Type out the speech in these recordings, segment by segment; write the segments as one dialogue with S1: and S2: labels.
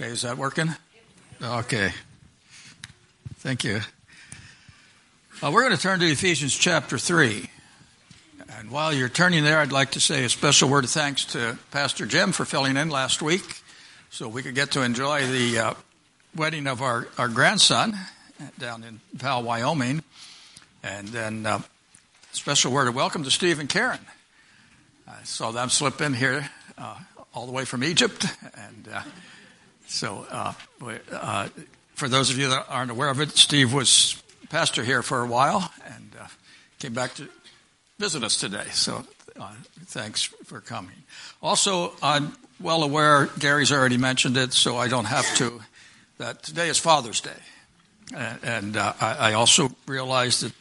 S1: Okay, is that working? Okay. Thank you. Uh, we're going to turn to Ephesians chapter 3. And while you're turning there, I'd like to say a special word of thanks to Pastor Jim for filling in last week so we could get to enjoy the uh, wedding of our, our grandson down in Powell, Wyoming. And then uh, special word of welcome to Steve and Karen. I saw them slip in here uh, all the way from Egypt. And uh, so, uh, uh, for those of you that aren't aware of it, Steve was pastor here for a while and uh, came back to visit us today. So, uh, thanks for coming. Also, I'm well aware, Gary's already mentioned it, so I don't have to, that today is Father's Day. And, uh, I also realize that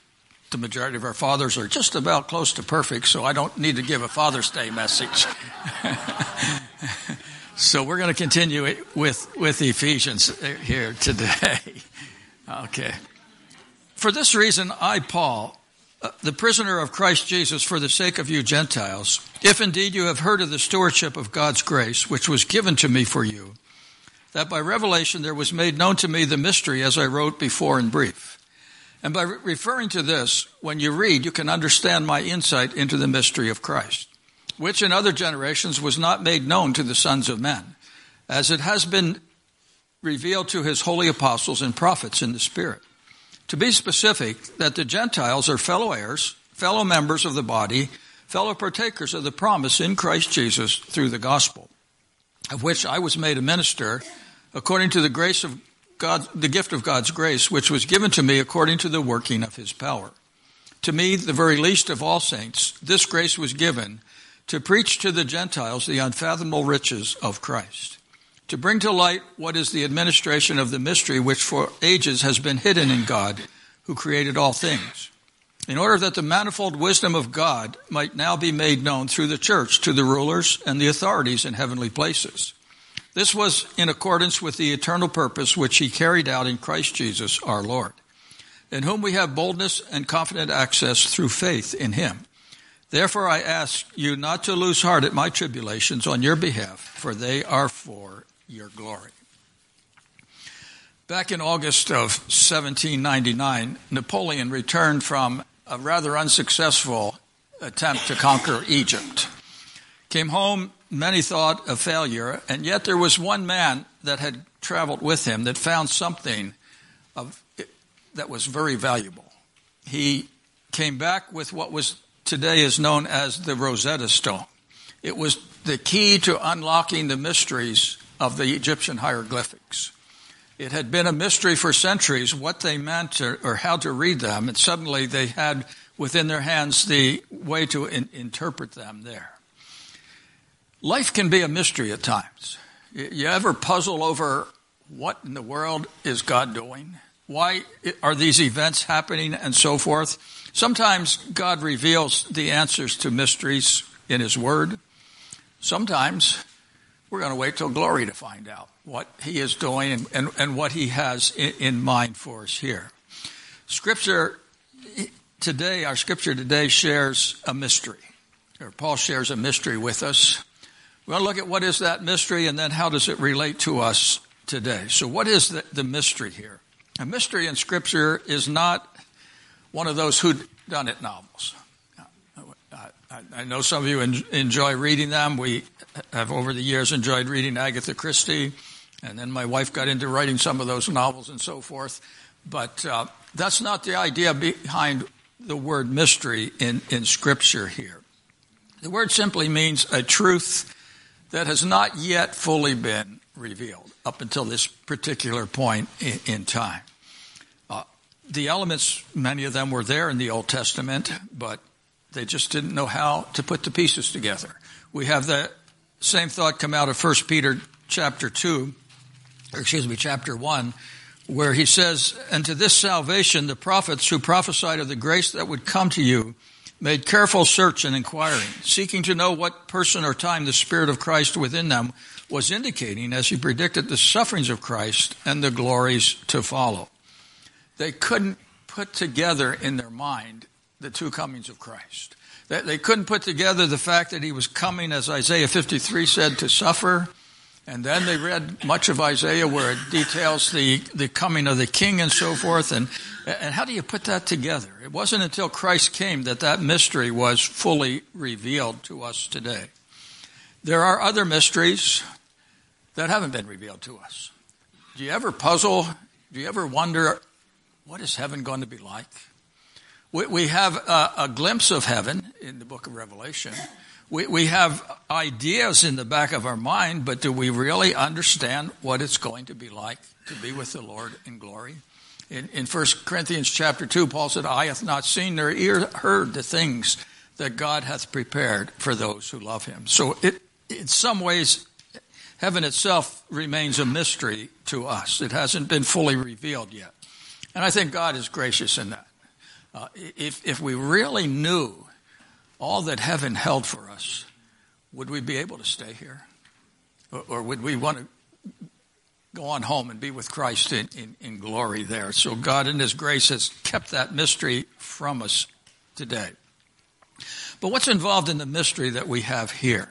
S1: the majority of our fathers are just about close to perfect, so I don't need to give a Father's Day message. so we're going to continue with, with Ephesians here today. okay. For this reason, I, Paul, uh, the prisoner of Christ Jesus for the sake of you Gentiles, if indeed you have heard of the stewardship of God's grace, which was given to me for you, that by revelation there was made known to me the mystery as I wrote before in brief. And by re- referring to this, when you read, you can understand my insight into the mystery of Christ, which in other generations was not made known to the sons of men, as it has been revealed to his holy apostles and prophets in the Spirit. To be specific, that the Gentiles are fellow heirs, fellow members of the body, fellow partakers of the promise in Christ Jesus through the gospel, of which I was made a minister according to the grace of God, the gift of God's grace, which was given to me according to the working of his power. To me, the very least of all saints, this grace was given to preach to the Gentiles the unfathomable riches of Christ, to bring to light what is the administration of the mystery which for ages has been hidden in God, who created all things, in order that the manifold wisdom of God might now be made known through the church to the rulers and the authorities in heavenly places. This was in accordance with the eternal purpose which he carried out in Christ Jesus our Lord, in whom we have boldness and confident access through faith in him. Therefore I ask you not to lose heart at my tribulations on your behalf, for they are for your glory. Back in August of 1799, Napoleon returned from a rather unsuccessful attempt to conquer Egypt. Came home many thought a failure, and yet there was one man that had traveled with him that found something of, that was very valuable. He came back with what was today is known as the Rosetta Stone. It was the key to unlocking the mysteries of the Egyptian hieroglyphics. It had been a mystery for centuries what they meant or, or how to read them, and suddenly they had within their hands the way to in, interpret them there. Life can be a mystery at times. You ever puzzle over what in the world is God doing? Why are these events happening and so forth? Sometimes God reveals the answers to mysteries in His Word. Sometimes we're going to wait till glory to find out what He is doing and, and, and what He has in, in mind for us here. Scripture today, our scripture today shares a mystery, or Paul shares a mystery with us. We're going to look at what is that mystery and then how does it relate to us today. So what is the, the mystery here? A mystery in scripture is not one of those whodunit novels. I, know some of you en- enjoy reading them. We have over the years enjoyed reading Agatha Christie, and then my wife got into writing some of those novels and so forth. But uh, that's not the idea behind the word mystery in, in Scripture here. The word simply means a truth that has not yet fully been revealed up until this particular point in, in time. Uh, the elements, many of them were there in the Old Testament, but they just didn't know how to put the pieces together. We have the same thought come out of 1 Peter chapter 2, or excuse me, chapter 1, where he says, And to this salvation the prophets who prophesied of the grace that would come to you made careful search and inquiring, seeking to know what person or time the Spirit of Christ within them was indicating as he predicted the sufferings of Christ and the glories to follow. They couldn't put together in their mind the two comings of Christ. They couldn't put together the fact that he was coming, as Isaiah 53 said, to suffer And then they read much of Isaiah where it details the, the coming of the king and so forth. And, and how do you put that together? It wasn't until Christ came that that mystery was fully revealed to us today. There are other mysteries that haven't been revealed to us. Do you ever puzzle? Do you ever wonder, what is heaven going to be like? We, we have a, a, glimpse of heaven in the book of Revelation. We, we have ideas in the back of our mind, but do we really understand what it's going to be like to be with the Lord in glory? In, in 1 Corinthians chapter 2, Paul said, Eye hath not seen nor ear heard the things that God hath prepared for those who love him. So it, in some ways, heaven itself remains a mystery to us. It hasn't been fully revealed yet. And I think God is gracious in that. Uh, if, if we really knew all that heaven held for us, would we be able to stay here? Or, or would we want to go on home and be with Christ in, in, in, glory there? So God in His grace has kept that mystery from us today. But what's involved in the mystery that we have here?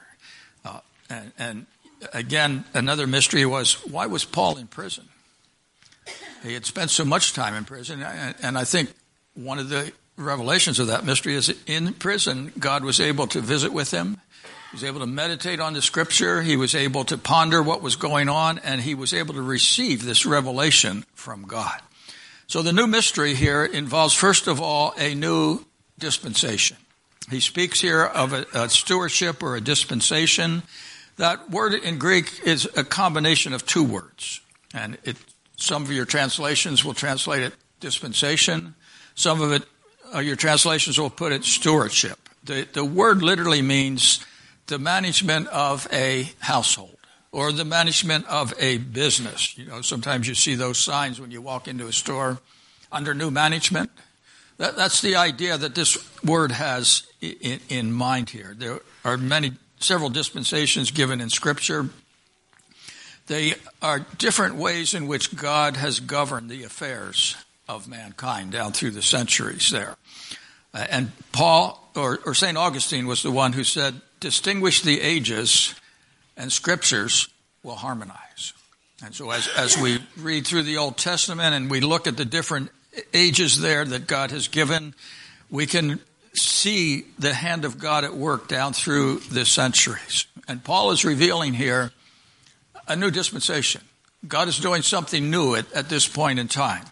S1: Uh, and, and again, another mystery was why was Paul in prison? He had spent so much time in prison, and I think one of the revelations of that mystery is in prison, God was able to visit with him. He was able to meditate on the scripture. He was able to ponder what was going on, and he was able to receive this revelation from God. So the new mystery here involves, first of all, a new dispensation. He speaks here of a, a stewardship or a dispensation. That word in Greek is a combination of two words. And it, some of your translations will translate it dispensation. Some of it, uh, your translations will put it stewardship. The, the word literally means the management of a household or the management of a business. You know, sometimes you see those signs when you walk into a store under new management. That, that's the idea that this word has in, in mind here. There are many, several dispensations given in Scripture. They are different ways in which God has governed the affairs of mankind down through the centuries there. Uh, and Paul, or, or St. Augustine, was the one who said, distinguish the ages and scriptures will harmonize. And so as, as we read through the Old Testament and we look at the different ages there that God has given, we can see the hand of God at work down through the centuries. And Paul is revealing here a new dispensation. God is doing something new at, at this point in time.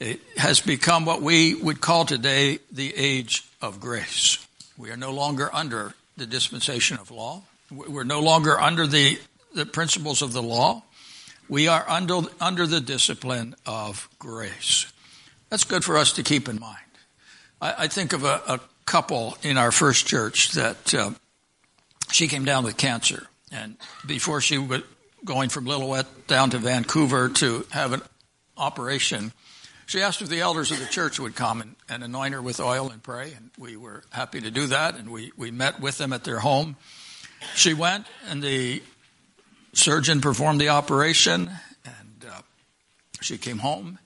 S1: It has become what we would call today the age of grace. We are no longer under the dispensation of law. We're no longer under the, the principles of the law. We are under, under the discipline of grace. That's good for us to keep in mind. I, I think of a, a, couple in our first church that uh, she came down with cancer. And before she was going from Lillooet down to Vancouver to have an operation, she asked if the elders of the church would come and, and anoint her with oil and pray, and we were happy to do that, and we, we met with them at their home. She went, and the surgeon performed the operation, and uh, she came home,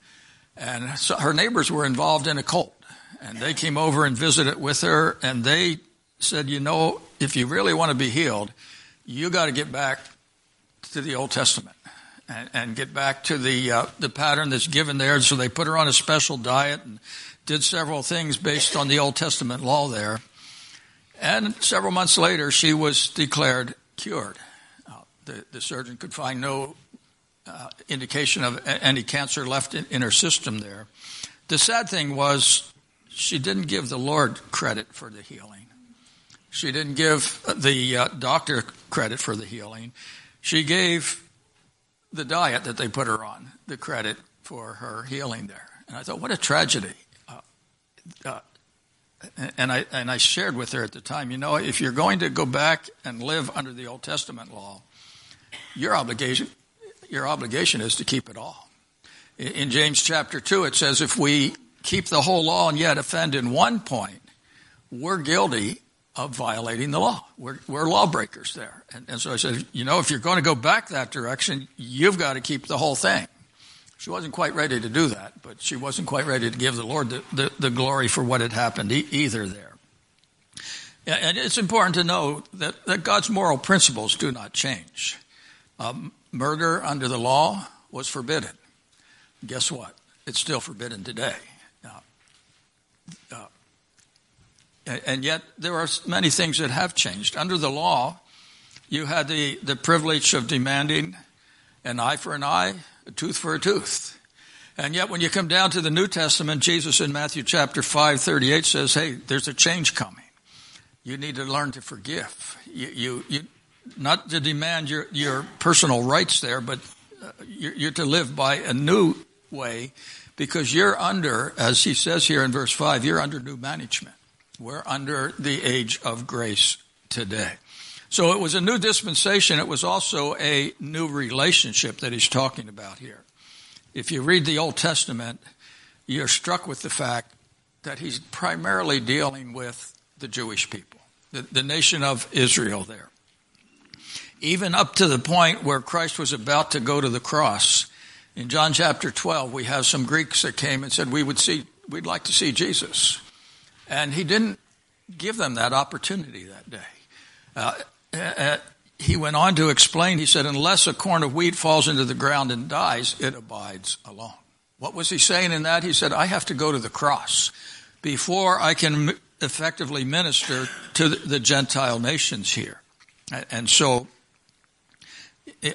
S1: and so her neighbors were involved in a cult, and they came over and visited with her, and they said, you know, if you really want to be healed, you got to get back to the Old Testament and, and get back to the uh, the pattern that's given there. So they put her on a special diet and did several things based on the Old Testament law there. And several months later, she was declared cured. Uh, the, the surgeon could find no uh, indication of any cancer left in, in her system there. The sad thing was she didn't give the Lord credit for the healing. She didn't give the uh, doctor credit for the healing. She gave the diet that they put her on the credit for her healing there. And I thought, what a tragedy. Uh, uh, and I and I shared with her at the time, you know, if you're going to go back and live under the Old Testament law, your obligation your obligation is to keep it all. In James chapter two, it says, if we keep the whole law and yet offend in one point, we're guilty of violating the law. We're, we're lawbreakers there. And, and, so I said, you know, if you're going to go back that direction, you've got to keep the whole thing. She wasn't quite ready to do that, but she wasn't quite ready to give the Lord the, the, the glory for what had happened e- either there. And it's important to know that, that God's moral principles do not change. Um, murder under the law was forbidden. Guess what? It's still forbidden today. Uh, and yet, there are many things that have changed. Under the law, you had the, the privilege of demanding an eye for an eye, a tooth for a tooth. And yet, when you come down to the New Testament, Jesus in Matthew chapter 5, 38 says, Hey, there's a change coming. You need to learn to forgive. You, you, you not to demand your, your personal rights there, but uh, you're, you're to live by a new way because you're under, as he says here in verse 5, you're under new management. We're under the age of grace today. So it was a new dispensation. It was also a new relationship that he's talking about here. If you read the Old Testament, you're struck with the fact that he's primarily dealing with the Jewish people, the, the nation of Israel there. Even up to the point where Christ was about to go to the cross. In John chapter 12, we have some Greeks that came and said, we would see, we'd like to see Jesus. And he didn't give them that opportunity that day. Uh, uh, he went on to explain, he said, unless a corn of wheat falls into the ground and dies, it abides alone. What was he saying in that? He said, I have to go to the cross before I can effectively minister to the Gentile nations here. And so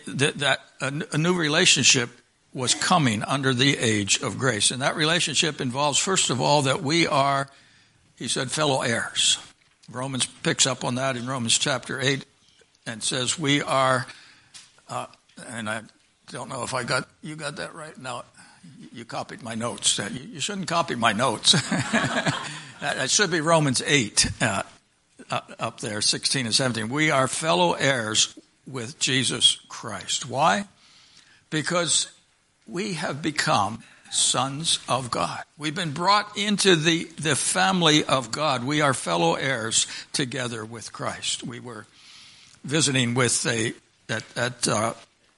S1: that, a new relationship was coming under the age of grace. And that relationship involves, first of all, that we are he said fellow heirs. Romans picks up on that in Romans chapter 8 and says we are, uh, and I don't know if I got, you got that right? No, you copied my notes. Uh, you, shouldn't copy my notes. It should be Romans 8 uh, up there, 16 and 17. We are fellow heirs with Jesus Christ. Why? Because we have become sons of God. We've been brought into the, the family of God. We are fellow heirs together with Christ. We were visiting with a, at, at uh,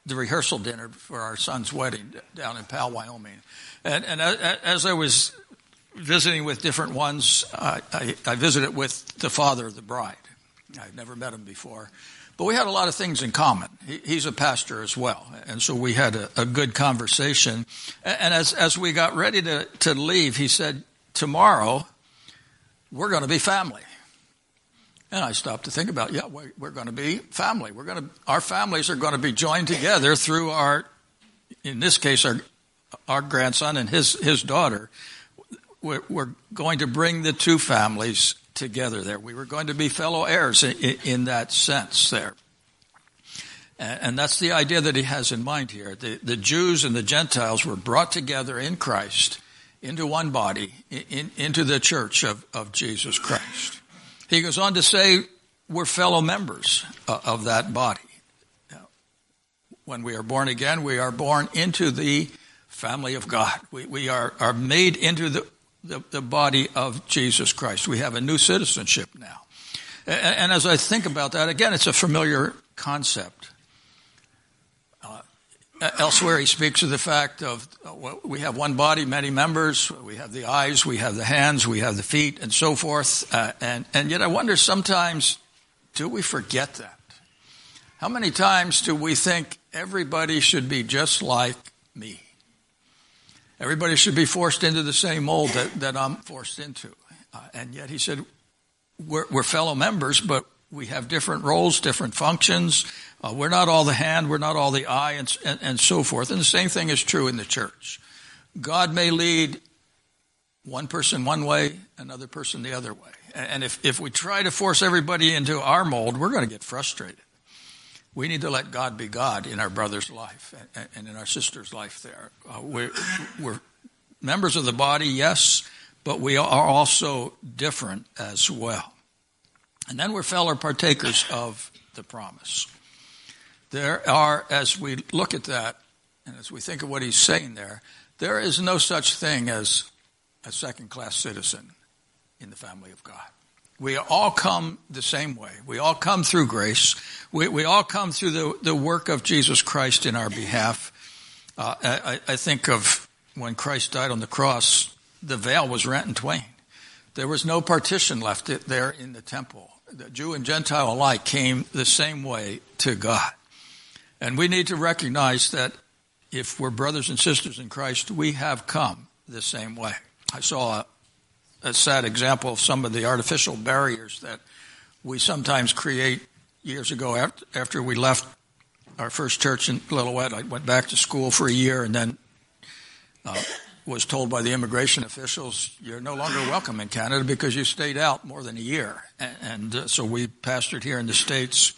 S1: the rehearsal dinner for our son's wedding down in Powell, Wyoming. And, and as I was visiting with different ones, I, I visited with the father of the bride. I'd never met him before. But we had a lot of things in common. he's a pastor as well. And so we had a, a good conversation. And, as, as we got ready to, to leave, he said, tomorrow we're going to be family. And I stopped to think about, yeah, we're, we're going to be family. We're going to, our families are going to be joined together through our, in this case, our, our grandson and his, his daughter. We're, we're going to bring the two families together there. We were going to be fellow heirs in, in that sense there. And, and, that's the idea that he has in mind here. The, the Jews and the Gentiles were brought together in Christ into one body, in, into the church of, of Jesus Christ. He goes on to say, we're fellow members uh, of that body. When we are born again, we are born into the family of God. We, we are, are made into the, the, the body of Jesus Christ. We have a new citizenship now. And, and as I think about that, again, it's a familiar concept. Uh, elsewhere, he speaks of the fact of uh, we have one body, many members. We have the eyes, we have the hands, we have the feet, and so forth. Uh, and, and yet, I wonder sometimes, do we forget that? How many times do we think everybody should be just like me? Everybody should be forced into the same mold that, that I'm forced into. Uh, and yet he said, we're, we're, fellow members, but we have different roles, different functions. Uh, we're not all the hand, we're not all the eye, and, and, and so forth. And the same thing is true in the church. God may lead one person one way, another person the other way. And if, if we try to force everybody into our mold, we're going to get frustrated. We need to let God be God in our brother's life and in our sister's life there. Uh, we're, we're members of the body, yes, but we are also different as well. And then we're fellow partakers of the promise. There are, as we look at that, and as we think of what he's saying there, there is no such thing as a second class citizen in the family of God. We all come the same way. We all come through grace. We, we all come through the, the work of Jesus Christ in our behalf. Uh, I, I think of when Christ died on the cross, the veil was rent in twain. There was no partition left there in the temple. The Jew and Gentile alike came the same way to God. And we need to recognize that if we're brothers and sisters in Christ, we have come the same way. I saw a, sad example of some of the artificial barriers that we sometimes create years ago after, after we left our first church in Lillooet. I went back to school for a year and then uh, was told by the immigration officials, you're no longer welcome in Canada because you stayed out more than a year. And, and uh, so we pastored here in the States.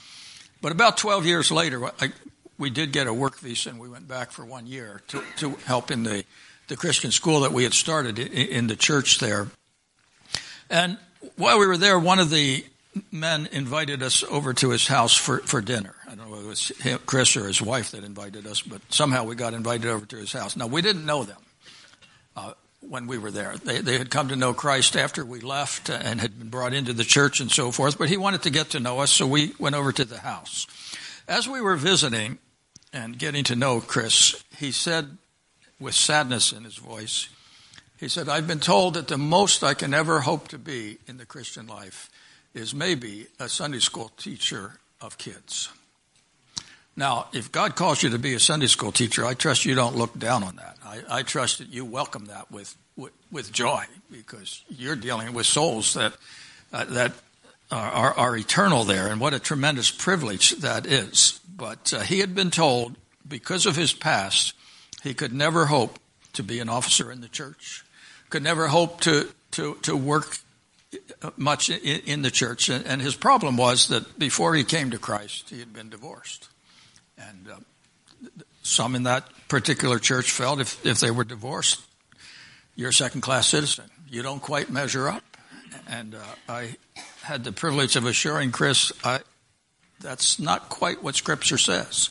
S1: But about 12 years later, I, we did get a work visa and we went back for one year to, to help in the, the Christian school that we had started in, in the church there. And while we were there, one of the men invited us over to his house for, for dinner. I don't know whether it was him, Chris or his wife that invited us, but somehow we got invited over to his house. Now, we didn't know them uh, when we were there. They, they had come to know Christ after we left and had been brought into the church and so forth, but he wanted to get to know us, so we went over to the house. As we were visiting and getting to know Chris, he said with sadness in his voice, he said, I've been told that the most I can ever hope to be in the Christian life is maybe a Sunday school teacher of kids. Now, if God calls you to be a Sunday school teacher, I trust you don't look down on that. I, I trust that you welcome that with, with, with joy because you're dealing with souls that uh, that are, are, eternal there, and what a tremendous privilege that is. But uh, he had been told because of his past, he could never hope to be an officer in the church, could never hope to to to work much in, the church. And, his problem was that before he came to Christ, he had been divorced. And uh, some in that particular church felt if, if they were divorced, you're a second class citizen. You don't quite measure up. And uh, I had the privilege of assuring Chris, I, that's not quite what Scripture says.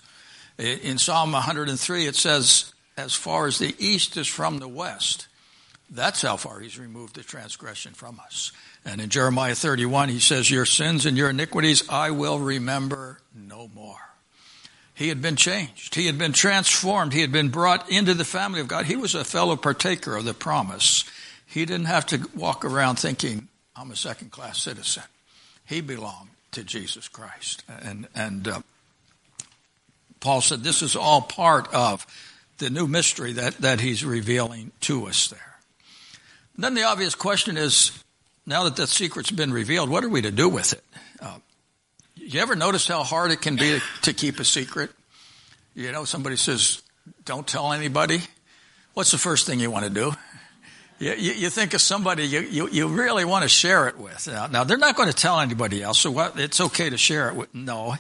S1: In Psalm 103, it says, as far as the east is from the west, that's how far he's removed the transgression from us. And in Jeremiah 31, he says, Your sins and your iniquities I will remember no more. He had been changed. He had been transformed. He had been brought into the family of God. He was a fellow partaker of the promise. He didn't have to walk around thinking, I'm a second class citizen. He belonged to Jesus Christ. And, and uh, Paul said this is all part of the new mystery that, that he's revealing to us there. Then the obvious question is now that that secret's been revealed, what are we to do with it? Uh, you ever notice how hard it can be to, keep a secret? You know, somebody says, don't tell anybody. What's the first thing you want to do? You, you, you think of somebody you, you, you, really want to share it with. Now, now, they're not going to tell anybody else, so what, it's okay to share it with. No.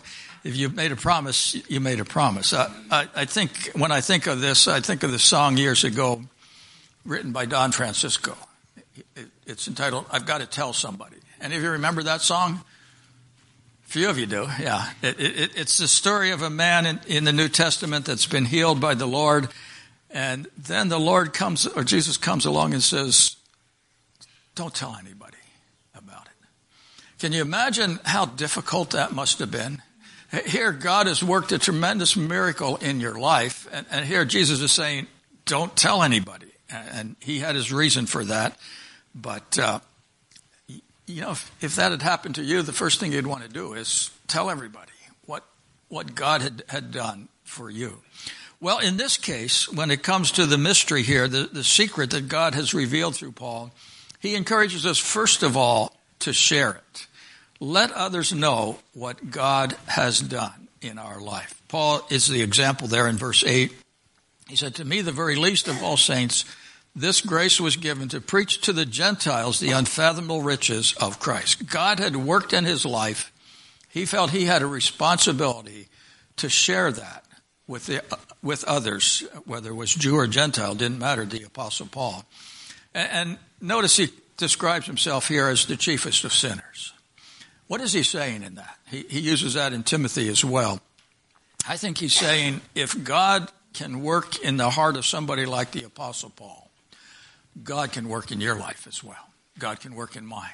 S1: If you've made a promise, you made a promise. I, I, I think, when I think of this, I think of the song years ago written by Don Francisco. It's entitled "I've Got to Tell Somebody." Any of you remember that song? A few of you do, yeah. It, it, it's the story of a man in, in the New Testament that's been healed by the Lord, and then the Lord comes, or Jesus comes along and says, "Don't tell anybody about it." Can you imagine how difficult that must have been? Here, God has worked a tremendous miracle in your life, and, and here Jesus is saying, "Don't tell anybody." And he had his reason for that. But, uh, you know, if, if that had happened to you, the first thing you'd want to do is tell everybody what, what God had, had done for you. Well, in this case, when it comes to the mystery here, the, the secret that God has revealed through Paul, he encourages us, first of all, to share it. Let others know what God has done in our life. Paul is the example there in verse 8. He said, To me, the very least of all saints, this grace was given to preach to the Gentiles the unfathomable riches of Christ. God had worked in his life. He felt he had a responsibility to share that with the, with others, whether it was Jew or Gentile, didn't matter, the apostle Paul. And, and notice he describes himself here as the chiefest of sinners. What is he saying in that? He, he uses that in Timothy as well. I think he's saying if God can work in the heart of somebody like the apostle Paul, God can work in your life as well. God can work in mine.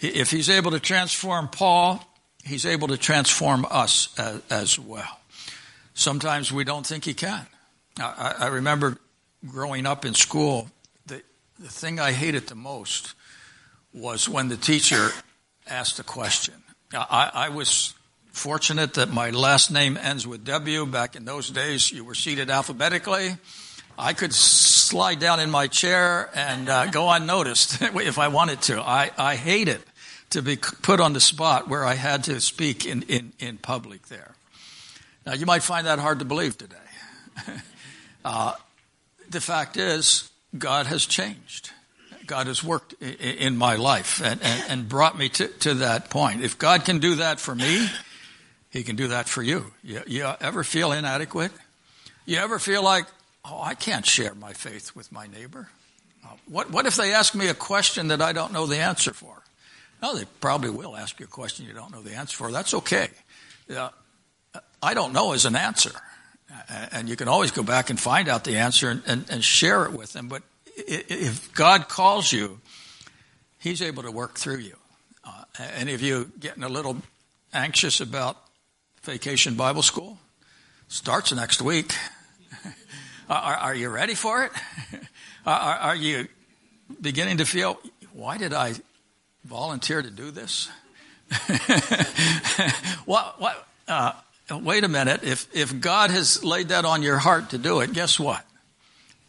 S1: If he's able to transform Paul, he's able to transform us as, as well. Sometimes we don't think he can. I, I remember growing up in school, the, the thing I hated the most was when the teacher asked a question. I, I was fortunate that my last name ends with W. Back in those days, you were seated alphabetically. I could slide down in my chair and uh, go unnoticed if I wanted to. I, I hate it to be put on the spot where I had to speak in, in, in public there. Now, you might find that hard to believe today. uh, the fact is, God has changed. God has worked in my life and, and, and brought me to, to that point. If God can do that for me, He can do that for you. You, you ever feel inadequate? You ever feel like, oh, I can't share my faith with my neighbor? Uh, what, what if they ask me a question that I don't know the answer for? No, they probably will ask you a question you don't know the answer for. That's okay. Uh, I don't know is an answer. And you can always go back and find out the answer and, and, and share it with them. But if God calls you, He's able to work through you. Uh, any of you getting a little anxious about vacation Bible school? Starts next week. are, are, you ready for it? are, are, you beginning to feel, why did I volunteer to do this? what, what, uh, wait a minute. If, if God has laid that on your heart to do it, guess what?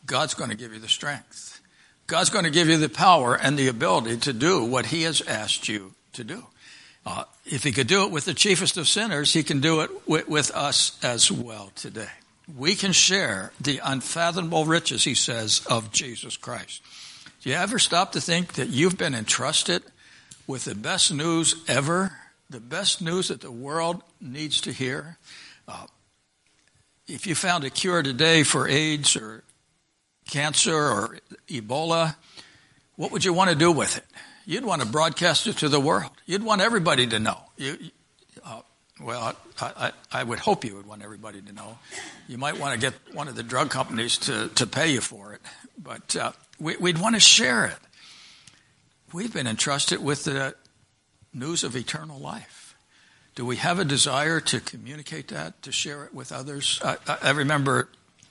S1: God's going to give you the strength. God's going to give you the power and the ability to do what He has asked you to do. Uh, if He could do it with the chiefest of sinners, He can do it with, with us as well today. We can share the unfathomable riches, He says, of Jesus Christ. Do you ever stop to think that you've been entrusted with the best news ever? The best news that the world needs to hear? Uh, if you found a cure today for AIDS or cancer or Ebola, what would you want to do with it? You'd want to broadcast it to the world. You'd want everybody to know. You, uh, well, I, I, I, would hope you would want everybody to know. You might want to get one of the drug companies to, to pay you for it, but uh, we, we'd want to share it. We've been entrusted with the news of eternal life. Do we have a desire to communicate that, to share it with others? I, I remember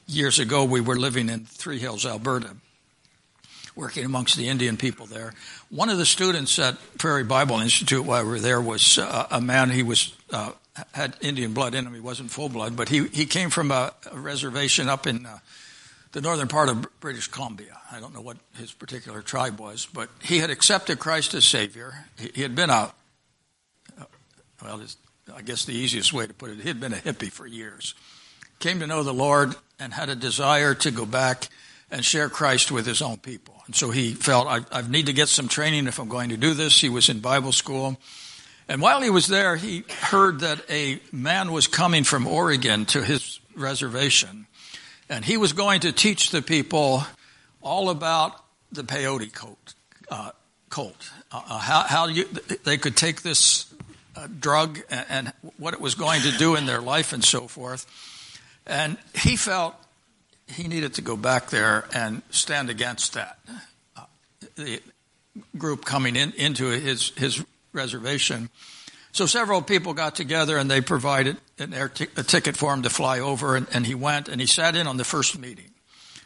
S1: years ago, we were living in Three Hills, Alberta, working amongst the Indian people there. One of the students at Prairie Bible Institute while we were there was uh, a man. He was uh, had Indian blood in him. He wasn't full blood, but he he came from a, a reservation up in uh, the northern part of British Columbia. I don't know what his particular tribe was, but he had accepted Christ as Savior. He, he had been a well, I guess the easiest way to put it, he had been a hippie for years came to know the Lord and had a desire to go back and share Christ with his own people. And so he felt, I, I need to get some training if I'm going to do this. He was in Bible school. And while he was there, he heard that a man was coming from Oregon to his reservation. And he was going to teach the people all about the peyote coat, uh, cult. Uh, uh how, how you, they could take this uh, drug and, and what it was going to do in their life and so forth. And he felt he needed to go back there and stand against that. Uh, the group coming in into his, his reservation. So several people got together and they provided an air t- a ticket for him to fly over and, and he went and he sat in on the first meeting.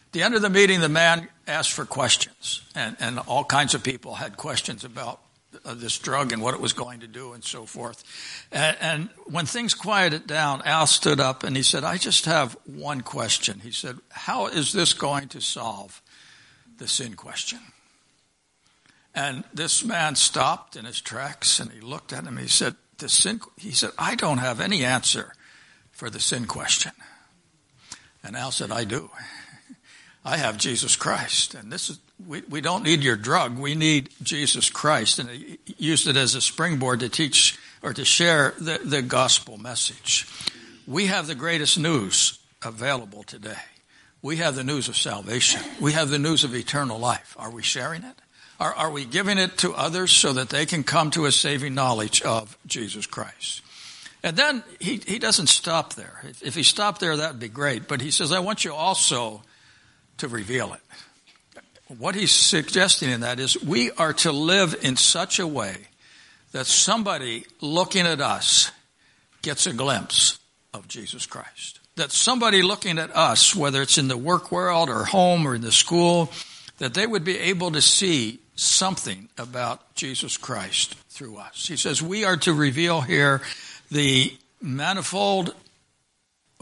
S1: At the end of the meeting, the man asked for questions and, and all kinds of people had questions about uh, this drug and what it was going to do and so forth. And, and when things quieted down, Al stood up and he said, I just have one question. He said, How is this going to solve the sin question? And this man stopped in his tracks and he looked at him. He said, the sin, he said, I don't have any answer for the sin question. And Al said, I do. I have Jesus Christ. And this is, we, we don't need your drug. We need Jesus Christ. And he used it as a springboard to teach or to share the, the gospel message. We have the greatest news available today. We have the news of salvation. We have the news of eternal life. Are we sharing it? Are, are we giving it to others so that they can come to a saving knowledge of Jesus Christ? And then he, he doesn't stop there. If, if he stopped there, that would be great. But he says, I want you also to reveal it. What he's suggesting in that is we are to live in such a way that somebody looking at us gets a glimpse of Jesus Christ. That somebody looking at us, whether it's in the work world or home or in the school, that they would be able to see something about Jesus Christ through us. He says we are to reveal here the manifold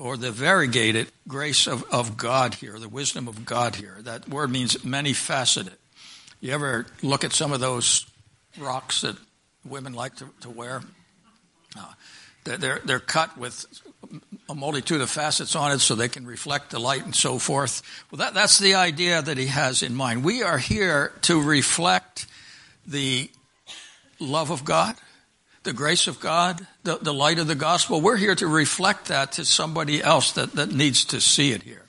S1: or the variegated grace of, of God here, the wisdom of God here. That word means many faceted. You ever look at some of those rocks that women like to, to wear? Uh, they're, they're cut with a multitude of facets on it so they can reflect the light and so forth. Well, that, that's the idea that he has in mind. We are here to reflect the love of God, the grace of God, the, the light of the gospel. We're here to reflect that to somebody else that, that needs to see it here.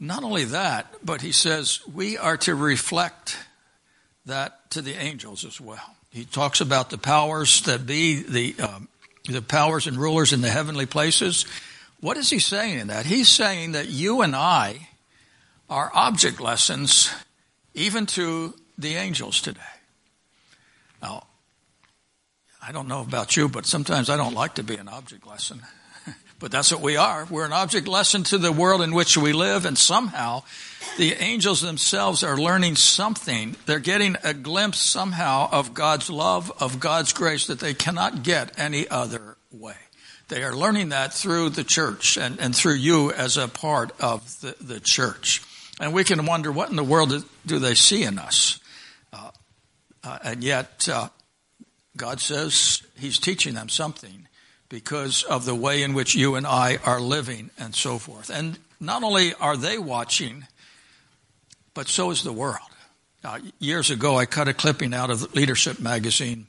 S1: Not only that, but he says we are to reflect that to the angels as well. He talks about the powers that be, the, um, the powers and rulers in the heavenly places. What is he saying in that? He's saying that you and I are object lessons even to the angels today. I don't know about you, but sometimes I don't like to be an object lesson. but that's what we are. We're an object lesson to the world in which we live, and somehow the angels themselves are learning something. They're getting a glimpse somehow of God's love, of God's grace that they cannot get any other way. They are learning that through the church and, and through you as a part of the, the church. And we can wonder what in the world do they see in us? Uh, uh, and yet, uh, God says He's teaching them something because of the way in which you and I are living and so forth. And not only are they watching, but so is the world. Uh, years ago, I cut a clipping out of Leadership magazine.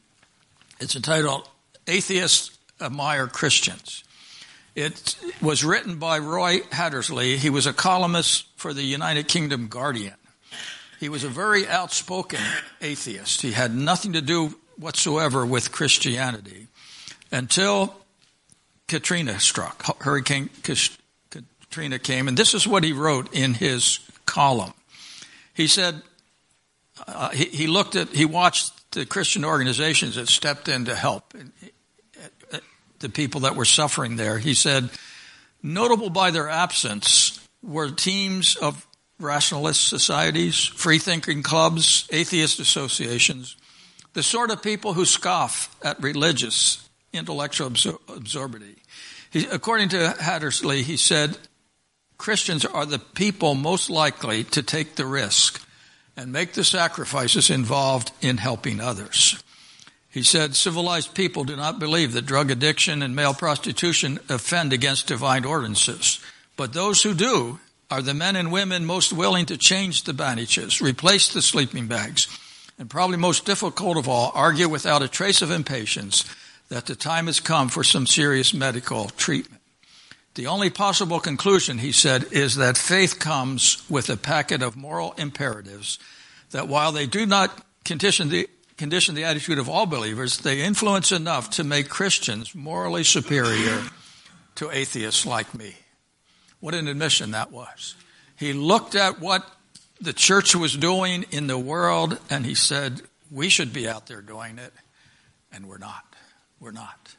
S1: It's entitled Atheists Admire Christians. It was written by Roy Hattersley. He was a columnist for the United Kingdom Guardian. He was a very outspoken atheist. He had nothing to do whatsoever with Christianity until Katrina struck. Hurricane Katrina came, and this is what he wrote in his column. He said, uh, he, he, looked at, he watched the Christian organizations that stepped in to help uh, the people that were suffering there. He said, notable by their absence were teams of rationalist societies, free thinking clubs, atheist associations, the sort of people who scoff at religious intellectual absor- absurdity. He, according to Hattersley, he said, Christians are the people most likely to take the risk and make the sacrifices involved in helping others. He said, civilized people do not believe that drug addiction and male prostitution offend against divine ordinances. But those who do are the men and women most willing to change the bandages, replace the sleeping bags, and probably most difficult of all, argue without a trace of impatience that the time has come for some serious medical treatment. The only possible conclusion, he said, is that faith comes with a packet of moral imperatives that while they do not condition the, condition the attitude of all believers, they influence enough to make Christians morally superior to atheists like me. What an admission that was. He looked at what the church was doing in the world, and he said, we should be out there doing it, and we're not. We're not.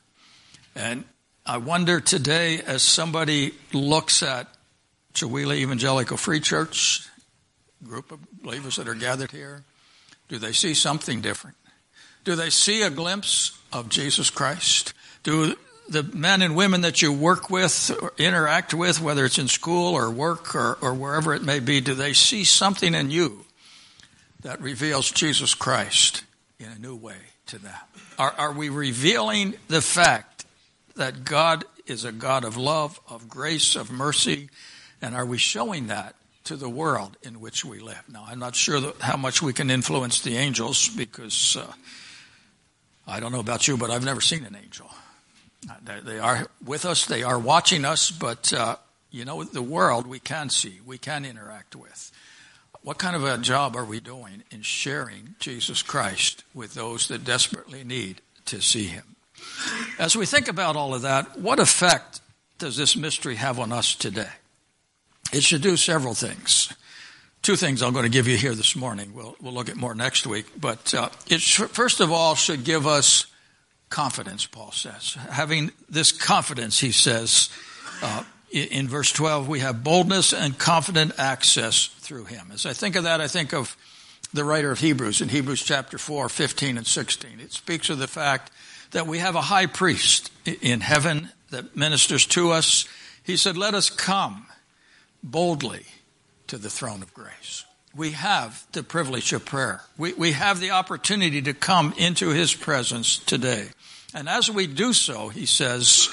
S1: And I wonder today, as somebody looks at Chewelah Evangelical Free Church, group of believers that are gathered here, do they see something different? Do they see a glimpse of Jesus Christ? Do the men and women that you work with or interact with, whether it's in school or work or, or wherever it may be, do they see something in you that reveals Jesus Christ in a new way to them? Are, are we revealing the fact that God is a God of love, of grace, of mercy, and are we showing that to the world in which we live? Now, I'm not sure how much we can influence the angels because uh, I don't know about you, but I've never seen an angel. They are with us, they are watching us, but uh, you know, the world we can see, we can interact with. What kind of a job are we doing in sharing Jesus Christ with those that desperately need to see him? As we think about all of that, what effect does this mystery have on us today? It should do several things. Two things I'm going to give you here this morning. We'll, we'll look at more next week. But uh, it first of all should give us confidence, Paul says. Having this confidence, he says, uh, in verse 12, we have boldness and confident access through him. As I think of that, I think of the writer of Hebrews in Hebrews chapter 4, 15 and 16. It speaks of the fact that we have a high priest in heaven that ministers to us. He said, Let us come boldly to the throne of grace. We have the privilege of prayer. We, we have the opportunity to come into His presence today. And as we do so, He says,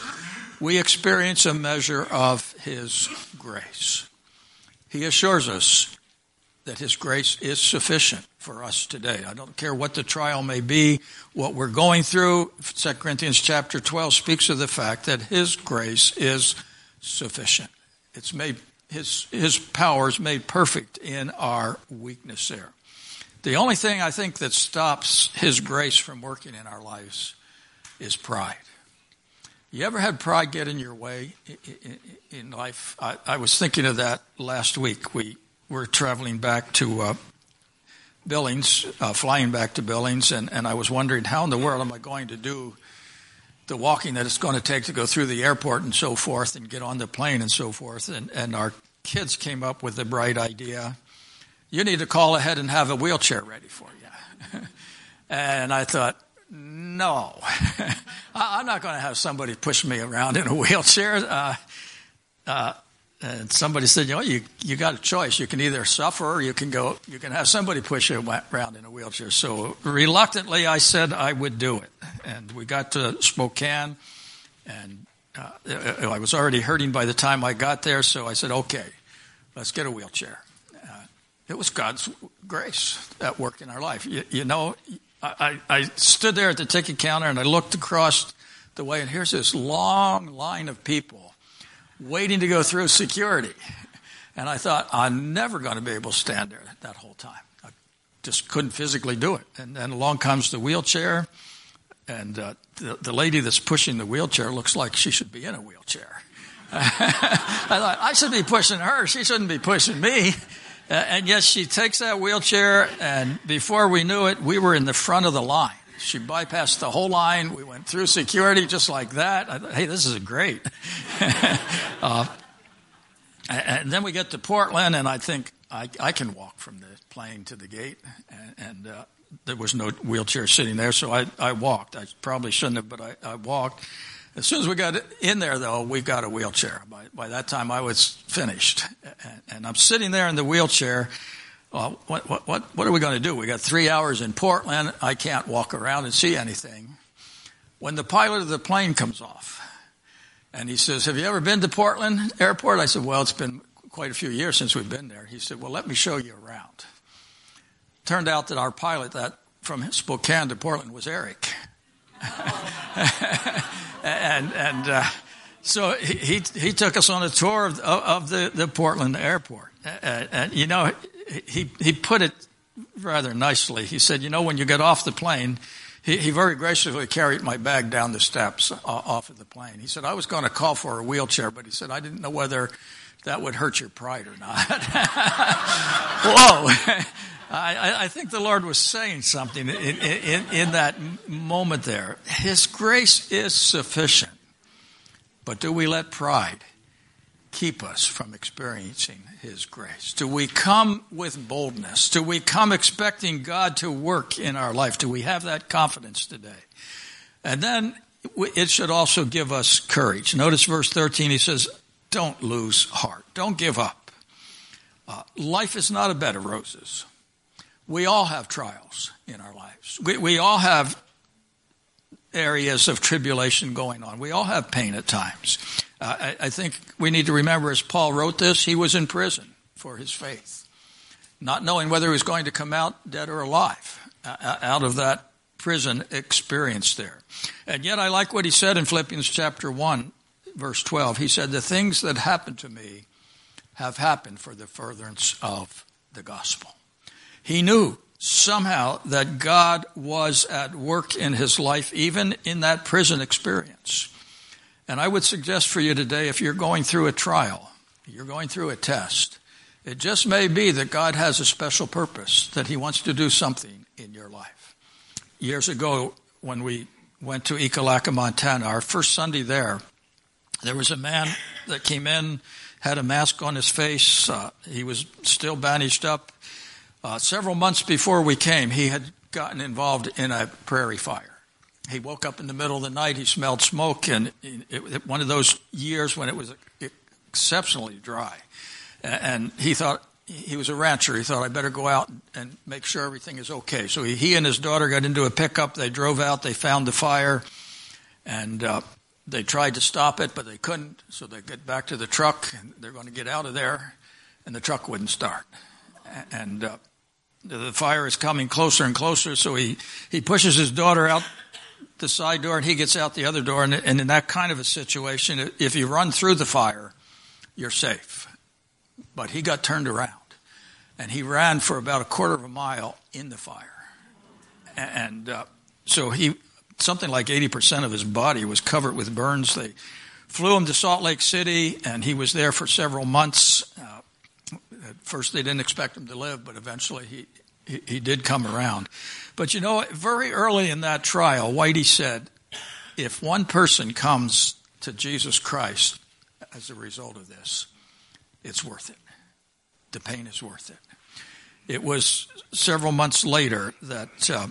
S1: we experience a measure of His grace. He assures us that His grace is sufficient for us today. I don't care what the trial may be, what we're going through. 2 Corinthians chapter 12 speaks of the fact that His grace is sufficient. It's made, His, His power is made perfect in our weakness there. The only thing I think that stops His grace from working in our lives is pride. You ever had pride get in your way in life? I, was thinking of that last week. We were traveling back to uh, Billings, uh, flying back to Billings, and, and I was wondering how in the world am I going to do the walking that it's going to take to go through the airport and so forth and get on the plane and so forth. And, and our kids came up with the bright idea you need to call ahead and have a wheelchair ready for you. and I thought, no, I'm not going to have somebody push me around in a wheelchair. Uh, uh, and somebody said, you know, you, you got a choice. You can either suffer or you can go, you can have somebody push you around in a wheelchair. So reluctantly, I said I would do it. And we got to Spokane and uh, I was already hurting by the time I got there. So I said, okay, let's get a wheelchair. Uh, it was God's grace at work in our life. You, you know, I, I stood there at the ticket counter and I looked across the way and here's this long line of people waiting to go through security. And I thought, I'm never going to be able to stand there that whole time. I just couldn't physically do it. And then along comes the wheelchair, and uh, the, the lady that's pushing the wheelchair looks like she should be in a wheelchair. I thought, I should be pushing her. She shouldn't be pushing me. And yet she takes that wheelchair, and before we knew it, we were in the front of the line. She bypassed the whole line. We went through security just like that. I thought, hey, this is great. uh, and then we get to Portland, and I think I, I can walk from the plane to the gate, and, and uh, there was no wheelchair sitting there, so I, I walked. I probably shouldn't have, but I, I walked. As soon as we got in there, though, we got a wheelchair. By, by that time, I was finished. And, and I'm sitting there in the wheelchair, well, what, what, what, what are we going to do? We got three hours in Portland. I can't walk around and see anything. When the pilot of the plane comes off and he says, have you ever been to Portland airport? I said, well, it's been quite a few years since we've been there. He said, well, let me show you around. Turned out that our pilot that from Spokane to Portland was Eric. and, and, uh, so he, he took us on a tour of, of the, the Portland airport. Uh, and, you know, he, he put it rather nicely. He said, you know, when you get off the plane, he, he very graciously carried my bag down the steps off of the plane. He said, I was going to call for a wheelchair, but he said, I didn't know whether that would hurt your pride or not. Whoa. I, I, think the Lord was saying something in, in, in that moment there. His grace is sufficient. But do we let pride keep us from experiencing His grace? Do we come with boldness? Do we come expecting God to work in our life? Do we have that confidence today? And then it should also give us courage. Notice verse 13, he says, Don't lose heart. Don't give up. Uh, life is not a bed of roses. We all have trials in our lives. We, we all have areas of tribulation going on. We all have pain at times. Uh, I, I, think we need to remember as Paul wrote this, he was in prison for his faith, not knowing whether he was going to come out dead or alive uh, uh, out of that prison experience there. And yet I like what he said in Philippians chapter 1, verse 12. He said, The things that happened to me have happened for the furtherance of the gospel. He knew somehow that God was at work in his life, even in that prison experience. And I would suggest for you today, if you're going through a trial, you're going through a test, it just may be that God has a special purpose, that He wants to do something in your life. Years ago, when we went to Ekalaka, Montana, our first Sunday there, there was a man that came in, had a mask on his face. Uh, he was still bandaged up. Uh, several months before we came, he had gotten involved in a prairie fire he woke up in the middle of the night. He smelled smoke, and it, it, one of those years when it was exceptionally dry. And he thought he was a rancher. He thought I better go out and make sure everything is okay. So he, he and his daughter got into a pickup. They drove out. They found the fire, and uh, they tried to stop it, but they couldn't. So they get back to the truck, and they're going to get out of there, and the truck wouldn't start. And uh, the fire is coming closer and closer. So he he pushes his daughter out the side door, and he gets out the other door. And, and in that kind of a situation, if you run through the fire, you're safe. But he got turned around, and he ran for about a quarter of a mile in the fire, and uh, so he something like 80% of his body was covered with burns. They flew him to Salt Lake City, and he was there for several months. Uh, at first, they didn't expect him to live, but eventually he, he, he did come around. But you know, very early in that trial, Whitey said, if one person comes to Jesus Christ as a result of this, it's worth it. The pain is worth it. It was several months later that uh,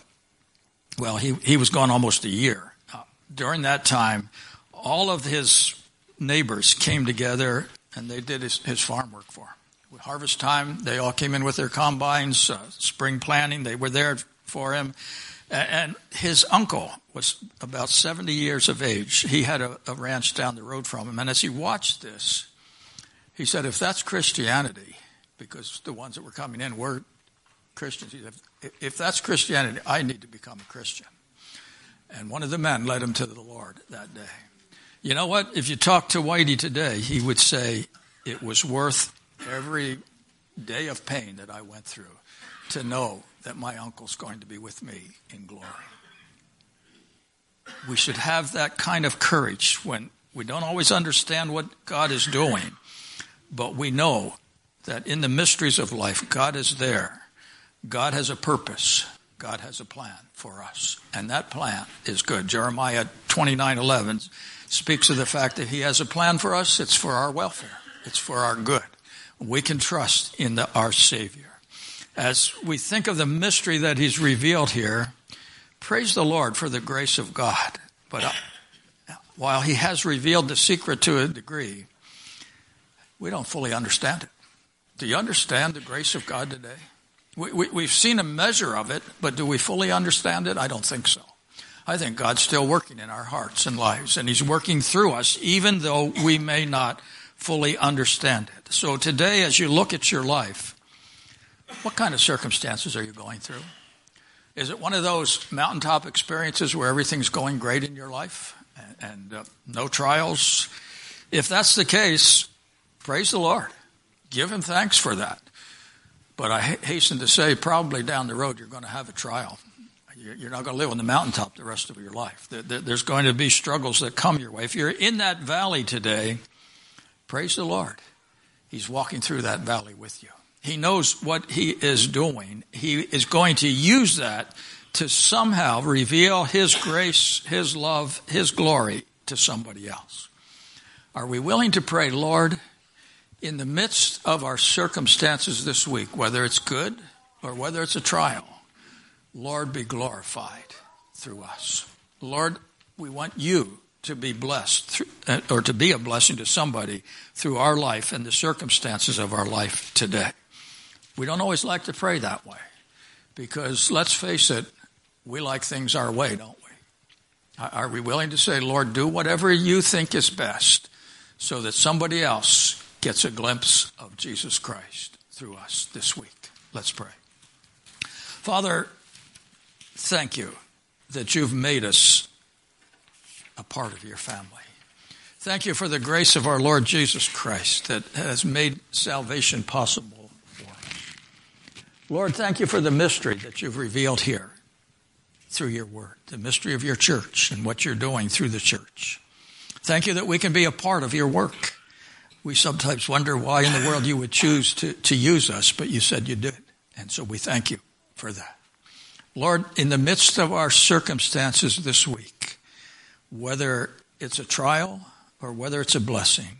S1: well, he, he was gone almost a year. Uh, during that time, all of his neighbors came together and they did his, his farm work for him. Harvest time, they all came in with their combines, uh, spring planting, they were there for him. And his uncle was about 70 years of age. He had a, a ranch down the road from him. And as he watched this, he said, if that's Christianity, because the ones that were coming in were Christians. If, if that's Christianity, I need to become a Christian. And one of the men led him to the Lord that day. You know what? If you talk to Whitey today, he would say it was worth every day of pain that I went through to know that my uncle's going to be with me in glory. We should have that kind of courage when we don't always understand what God is doing, but we know that in the mysteries of life, God is there God has a purpose. God has a plan for us. And that plan is good. Jeremiah 29:11 speaks of the fact that he has a plan for us. It's for our welfare. It's for our good. We can trust in the, our Savior. As we think of the mystery that he's revealed here, praise the Lord for the grace of God. But uh, while he has revealed the secret to a degree, we don't fully understand it. Do you understand the grace of God today? We, we, have seen a measure of it, but do we fully understand it? I don't think so. I think God's still working in our hearts and lives, and He's working through us, even though we may not fully understand it. So today, as you look at your life, what kind of circumstances are you going through? Is it one of those mountaintop experiences where everything's going great in your life and, and uh, no trials? If that's the case, praise the Lord. Give Him thanks for that. But I hasten to say, probably down the road, you're going to have a trial. You're not going to live on the mountaintop the rest of your life. There's going to be struggles that come your way. If you're in that valley today, praise the Lord. He's walking through that valley with you. He knows what he is doing. He is going to use that to somehow reveal his grace, his love, his glory to somebody else. Are we willing to pray, Lord, in the midst of our circumstances this week, whether it's good or whether it's a trial, Lord, be glorified through us. Lord, we want you to be blessed through, uh, or to be a blessing to somebody through our life and the circumstances of our life today. We don't always like to pray that way because let's face it, we like things our way, don't we? Are we willing to say, Lord, do whatever you think is best so that somebody else gets a glimpse of Jesus Christ through us this week. Let's pray. Father, thank you that you've made us a part of your family. Thank you for the grace of our Lord Jesus Christ that has made salvation possible for us. Lord, thank you for the mystery that you've revealed here through your word, the mystery of your church and what you're doing through the church. Thank you that we can be a part of your work we sometimes wonder why in the world you would choose to, to use us, but you said you did. And so we thank you for that. Lord, in the midst of our circumstances this week, whether it's a trial or whether it's a blessing,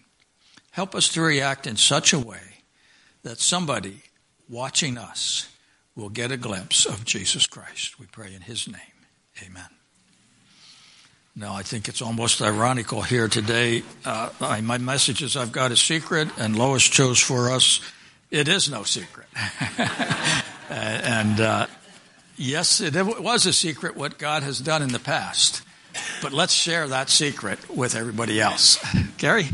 S1: help us to react in such a way that somebody watching us will get a glimpse of Jesus Christ. We pray in his name. Amen. Now, I think it's almost ironical here today. Uh, my message is I've got a secret, and Lois chose for us. It is no secret. and uh, yes, it was a secret what God has done in the past. But let's share that secret with everybody else. Gary?